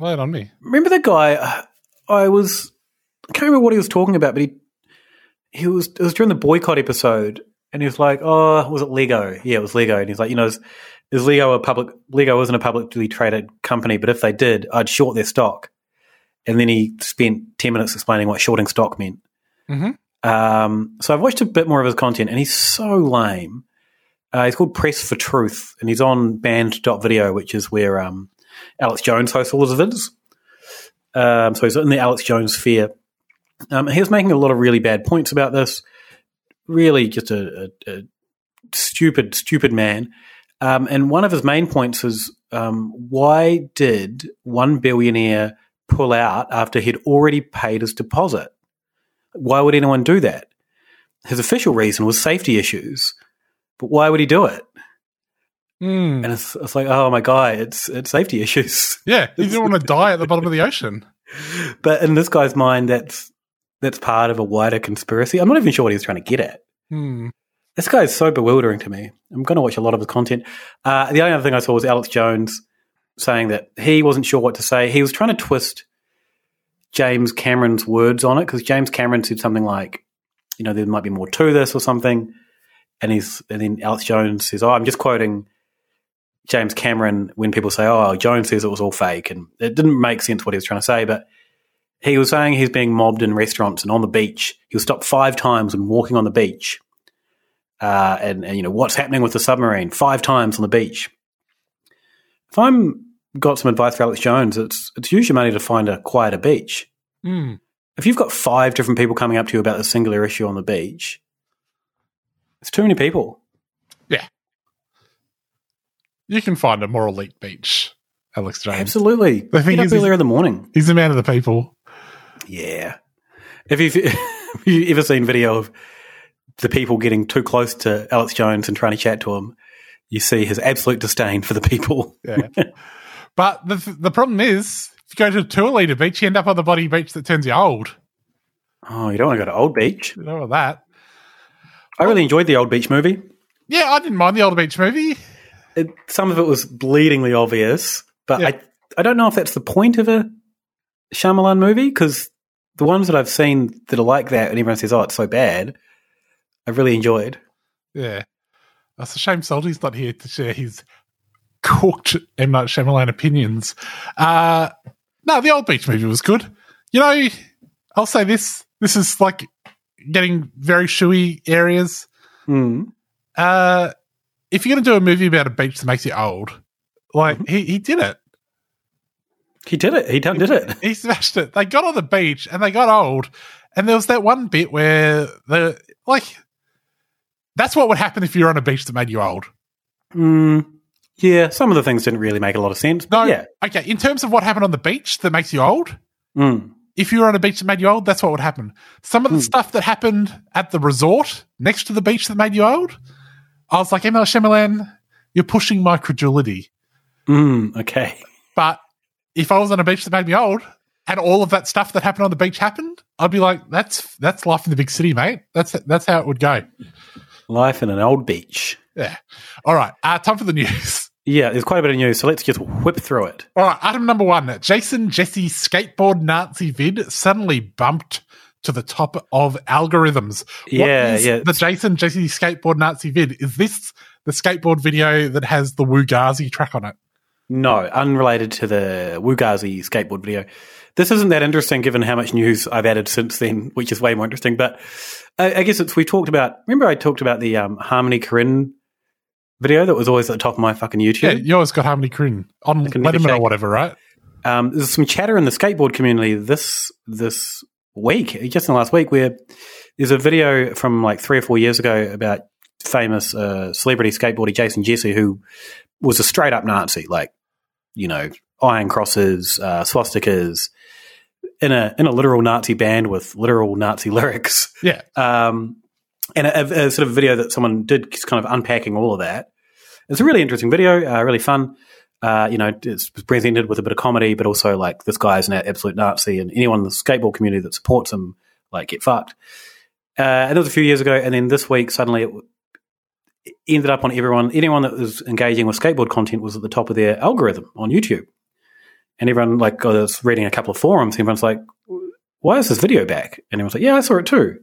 Lay it on me. Remember the guy? uh, I was I can't remember what he was talking about, but he he was it was during the boycott episode, and he was like, "Oh, was it Lego? Yeah, it was Lego." And he's like, "You know, is, is Lego a public? Lego isn't a publicly traded company, but if they did, I'd short their stock." And then he spent ten minutes explaining what shorting stock meant. Mm-hmm. Um, so I've watched a bit more of his content, and he's so lame. Uh, he's called Press for Truth, and he's on Banned.video, which is where um, Alex Jones hosts all his vids. Um, so he's in the Alex Jones sphere. Um, he was making a lot of really bad points about this. Really, just a, a, a stupid, stupid man. Um, and one of his main points is um, why did one billionaire pull out after he'd already paid his deposit? Why would anyone do that? His official reason was safety issues. But why would he do it? Mm. And it's, it's like, oh my god, it's it's safety issues. Yeah, you don't want to die at the bottom of the ocean. But in this guy's mind, that's that's part of a wider conspiracy. I'm not even sure what he's trying to get at. Hmm. This guy is so bewildering to me. I'm going to watch a lot of his content. Uh, the only other thing I saw was Alex Jones saying that he wasn't sure what to say. He was trying to twist James Cameron's words on it because James Cameron said something like, you know, there might be more to this or something. And he's and then Alex Jones says, "Oh, I'm just quoting James Cameron when people say, "Oh, Jones says it was all fake," and it didn't make sense what he was trying to say, but he was saying he's being mobbed in restaurants and on the beach. He was stopped five times when walking on the beach, uh, and, and you know what's happening with the submarine five times on the beach. If I'm got some advice for Alex Jones, it's it's use your money to find a quieter beach. Mm. If you've got five different people coming up to you about the singular issue on the beach, it's too many people. You can find a more elite beach, Alex Jones. Absolutely. The thing Get up earlier in the morning. He's a man of the people. Yeah. If you've, have you ever seen video of the people getting too close to Alex Jones and trying to chat to him, you see his absolute disdain for the people. Yeah. but the the problem is, if you go to too elite a beach, you end up on the bloody beach that turns you old. Oh, you don't want to go to Old Beach? You know what that? I really enjoyed the Old Beach movie. Yeah, I didn't mind the old beach movie. It, some of it was bleedingly obvious, but Yeah. I I don't know if that's the point of a Shyamalan movie because the ones that I've seen that are like that and everyone says, "Oh, it's so bad," I've really enjoyed. Yeah. It's a shame Salty's not here to share his cooked M. Night Shyamalan opinions. Uh, no, the old beach movie was good. You know, I'll say this. This is like getting very shoey areas. Mm. Uh, if you're going to do a movie about a beach that makes you old, like he, he did it. He did it. He done did it. He smashed it. They got on the beach and they got old. And there was that one bit where the like that's what would happen if you're on a beach that made you old. Mm, yeah, some of the things didn't really make a lot of sense. No, yeah. Okay, in terms of what happened on the beach that makes you old, Mm. if you were on a beach that made you old, that's what would happen. Some of the stuff that happened at the resort next to the beach that made you old, I was like, ML Shyamalan, you're pushing my credulity. Mm, okay. But if I was on a beach that made me old and all of that stuff that happened on the beach happened, I'd be like, that's that's life in the big city, mate. That's that's how it would go. Life in an old beach. Yeah. All right. Uh, time for the news. Yeah, there's quite a bit of news, so let's just whip through it. All right, item number one Jason Jessee skateboard Nazi vid suddenly bumped to the top of algorithms. Yeah, is yeah. The Jason Jessee skateboard Nazi vid. Is this the skateboard video that has the Wugazi track on it? No, unrelated to the Wugazi skateboard video. This isn't that interesting given how much news I've added since then, which is way more interesting. But I, I guess it's we talked about. Remember, I talked about the um, Harmony Korine video that was always at the top of my fucking Yeah, YouTube. you always got Harmony Korine on Letterman or whatever, right? Um, there's some chatter in the skateboard community this this week, just in the last week, where there's a video from like three or four years ago about famous uh, celebrity skateboarder Jason Jessee, who was a straight up Nazi, like you know, iron crosses, uh, swastikas, in a in a literal Nazi band with literal Nazi lyrics. Yeah. Um, and a, a sort of video that someone did just kind of unpacking all of that. It's a really interesting video, uh, really fun. Uh, you know, it's presented with a bit of comedy, but also like this guy is an absolute Nazi, and anyone in the skateboard community that supports him, like, get fucked. Uh, and that was a few years ago, and then this week suddenly it ended up on everyone. Anyone that was engaging with skateboard content was at the top of their algorithm on YouTube, and everyone like I was reading a couple of forums. Everyone's like, "Why is this video back?" And everyone's like, "Yeah, I saw it too."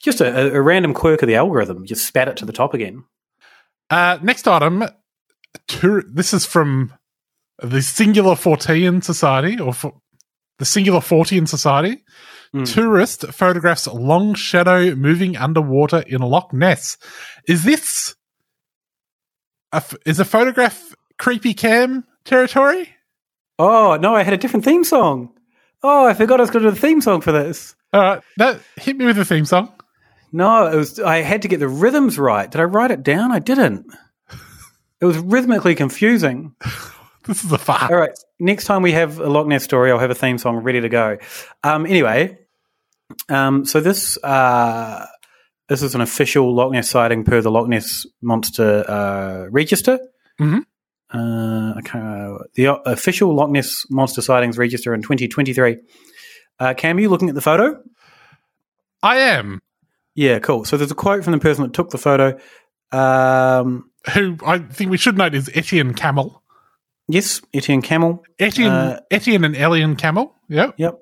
Just a, a, random quirk of the algorithm, just spat it to the top again. Uh, next item. This is from the Singular Fortean Society, or for, the Singular Fortean Society. Hmm. Tourist photographs long shadow moving underwater in Loch Ness. Is this a f- is a photograph creepy cam territory? Oh no, I had a different theme song. Oh, I forgot I was going to do the theme song for this. All right, that hit me with the theme song. No, it was. I had to get the rhythms right. Did I write it down? I didn't. It was rhythmically confusing. This is a fart. All right. Next time we have a Loch Ness story, I'll have a theme song ready to go. Um, anyway, um, so this uh, this is an official Loch Ness sighting per the Loch Ness Monster uh, Register. Mhm. Uh, okay, the official Loch Ness Monster sightings register in 2023. Uh, Cam, you looking at the photo? I am. Yeah, cool. So there's a quote from the person that took the photo. Um, Who I think we should note is Etienne Camel. yes, Etienne Camel. Etienne, Uh, Etienne and Elian Camel. Yep. Yep.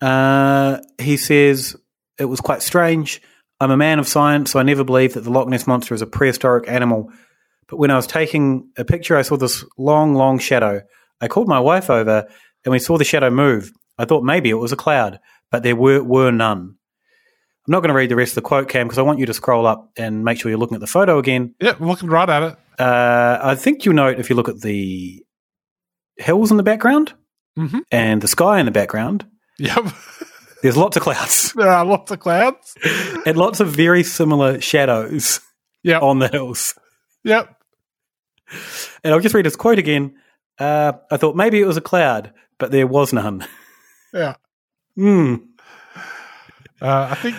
Uh, he says it was quite strange. I'm a man of science, so I never believed that the Loch Ness monster is a prehistoric animal. But when I was taking a picture, I saw this long, long shadow. I called my wife over, and we saw the shadow move. I thought maybe it was a cloud, but there were were none. I'm not going to read the rest of the quote, Cam, because I want you to scroll up and make sure you're looking at the photo again. Yep, looking right at it. Uh, I think you'll note if you look at the hills in the background Mhm. and the sky in the background, Yep. there's lots of clouds there are lots of clouds. and lots of very similar shadows Yep. on the hills. Yep. And I'll just read his quote again. Uh, I thought maybe it was a cloud, but there was none. Yeah. Hmm. Uh, I think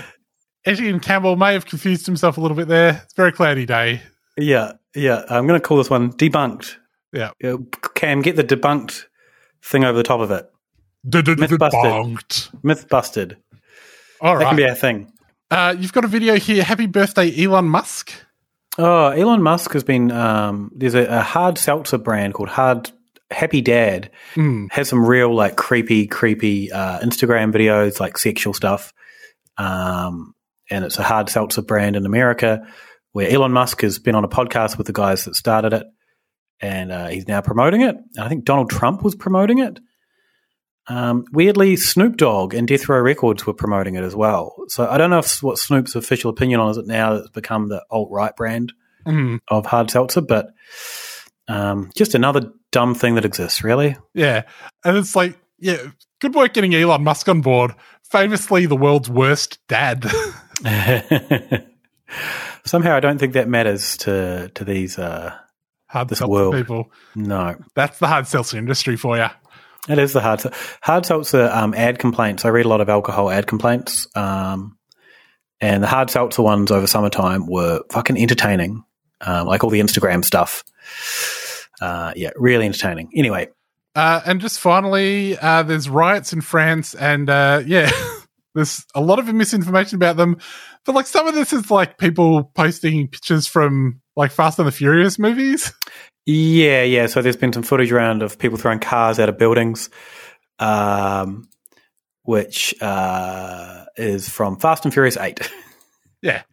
Etienne Campbell may have confused himself a little bit there. It's a very cloudy day. Yeah, yeah. I'm going to call this one debunked. Yeah. Cam, get the debunked thing over the top of it. Myth busted. Myth busted. All That can be right. our thing. Uh, you've got a video here. Happy birthday, Elon Musk. Oh, Elon Musk has been. Um, there's a, a hard seltzer brand called Hard Happy Dad. Mm. Has some real like creepy, creepy uh, Instagram videos, like sexual stuff. Um, and it's a hard seltzer brand in America where Elon Musk has been on a podcast with the guys that started it, and uh, he's now promoting it. And I think Donald Trump was promoting it. Um, weirdly, Snoop Dogg and Death Row Records were promoting it as well. So I don't know if, what Snoop's official opinion on is it now that it's become the alt right brand Mm. of hard seltzer, but um, just another dumb thing that exists, really. Yeah. And it's like, yeah, good work getting Elon Musk on board. Famously, the world's worst dad. Somehow, I don't think that matters to to these uh, hard this seltzer world. people. No, That's the hard seltzer industry for you. it is the hard hard seltzer um, ad complaints. I read a lot of alcohol ad complaints, um, and the hard seltzer ones over summertime were fucking entertaining, um, like all the Instagram stuff. Uh, yeah, really entertaining. Anyway, Uh, and just finally, uh, there's riots in France, and uh, yeah, there's a lot of misinformation about them. But like some of this is like people posting pictures from like Fast and the Furious movies. Yeah, yeah. So there's been some footage around of people throwing cars out of buildings, um, which uh, is from Fast and Furious Eight. Yeah.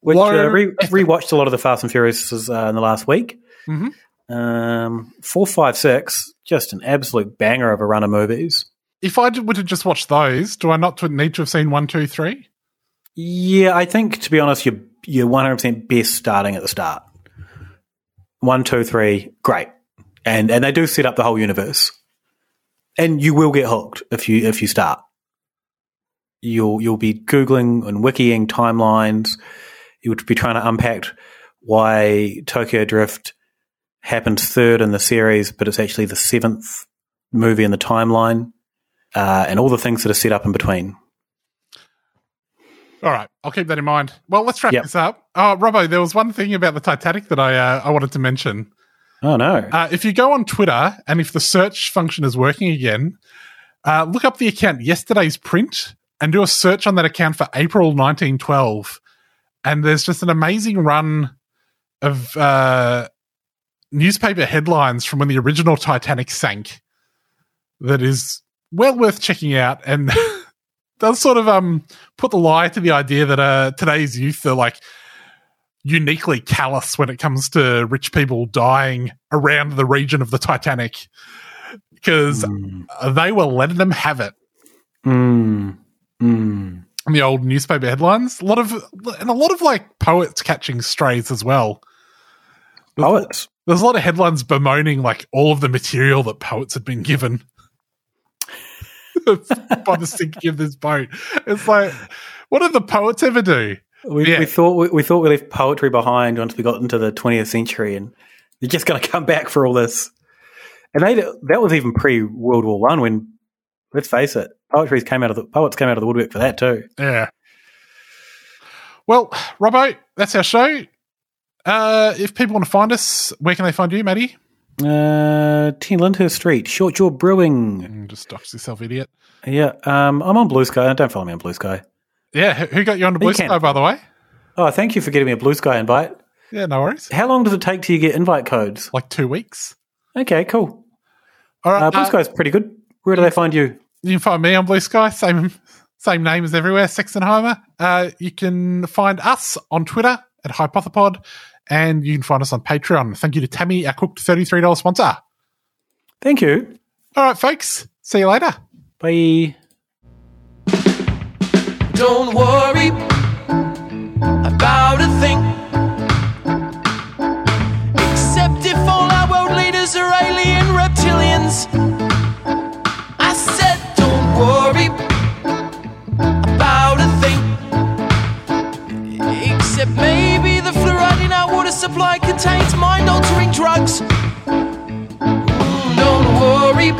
Which uh, re- rewatched a lot of the Fast and Furious uh, in the last week. Mhm. Um, four, five, six, just an absolute banger of a run of movies. If I would have just watched those, do I not need to have seen one, two, three? Yeah, I think to be honest, you're you're one hundred percent best starting at the start. one, two, three, great, and and they do set up the whole universe, and you will get hooked if you if you start. You'll you'll be googling and wikiing timelines. You would be trying to unpack why Tokyo Drift happened third in the series, but it's actually the seventh movie in the timeline, uh, and all the things that are set up in between. All right, I'll keep that in mind. Well, let's wrap Yep. this up. Oh, Robbo, there was one thing about the Titanic that I uh, I wanted to mention. Oh no! Uh, if you go on Twitter and if the search function is working again, uh, look up the account yesterday's print and do a search on that account for April 1912. And there's just an amazing run of uh, newspaper headlines from when the original Titanic sank that is well worth checking out and does sort of um put the lie to the idea that uh, today's youth are like uniquely callous when it comes to rich people dying around the region of the Titanic because they were letting them have it. Mm. Mm. in the old newspaper headlines. A lot of and a lot of like poets catching strays as well. Poets. There's a lot of headlines bemoaning like all of the material that poets had been given by the sinking of this boat. It's like, what did the poets ever do? We, we thought we, we thought we left poetry behind once we got into the 20th century, and they're just going to come back for all this. And they that was even pre World War One. When let's face it, poetry came out of the poets came out of the woodwork for that too. Yeah. Well, Robbo, that's our show. Uh, if people want to find us, where can they find you, Matty? Uh, 10 Lyndhurst Street, Short Jaw Brewing. Just dox yourself, idiot. Yeah, um, I'm on Blue Sky. Don't follow me on Blue Sky. Yeah, who who got you on the Blue can. Sky, by the way? Oh, thank you for getting me a Blue Sky invite. Yeah, no worries. How long does it take till you get invite codes? Like two weeks. Okay, cool. All right, Uh, Blue uh, Sky's pretty good. Where do they find you? You can find me on Blue Sky, same same name as everywhere, Sexenheimer. Uh, you can find us on Twitter at Hypothepod, and you can find us on Patreon. Thank you to Tammy, our cooked $33 sponsor. Thank you. All right, folks. See you later. Bye. Don't worry about a thing. Except if all our world leaders are alien reptilians. Supply contains mind altering drugs. Don't worry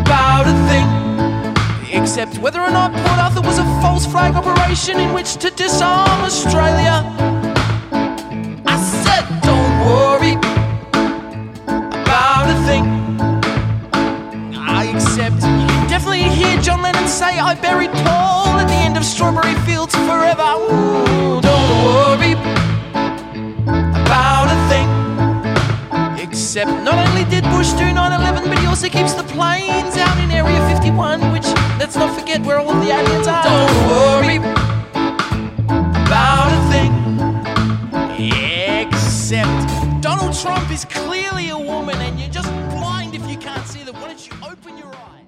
about a thing. Except whether or not Port Arthur was a false flag operation in which to disarm Australia. I said, don't worry about a thing. I accept. You can definitely hear John Lennon say, I buried Paul at the end of Strawberry Fields forever. Ooh, don't worry Except not only did Bush do 9-11, but he also keeps the planes out in Area 51, which, let's not forget where all the aliens are. Don't worry about a thing. Except Donald Trump is clearly a woman, and you're just blind if you can't see that. Why don't you open your eyes?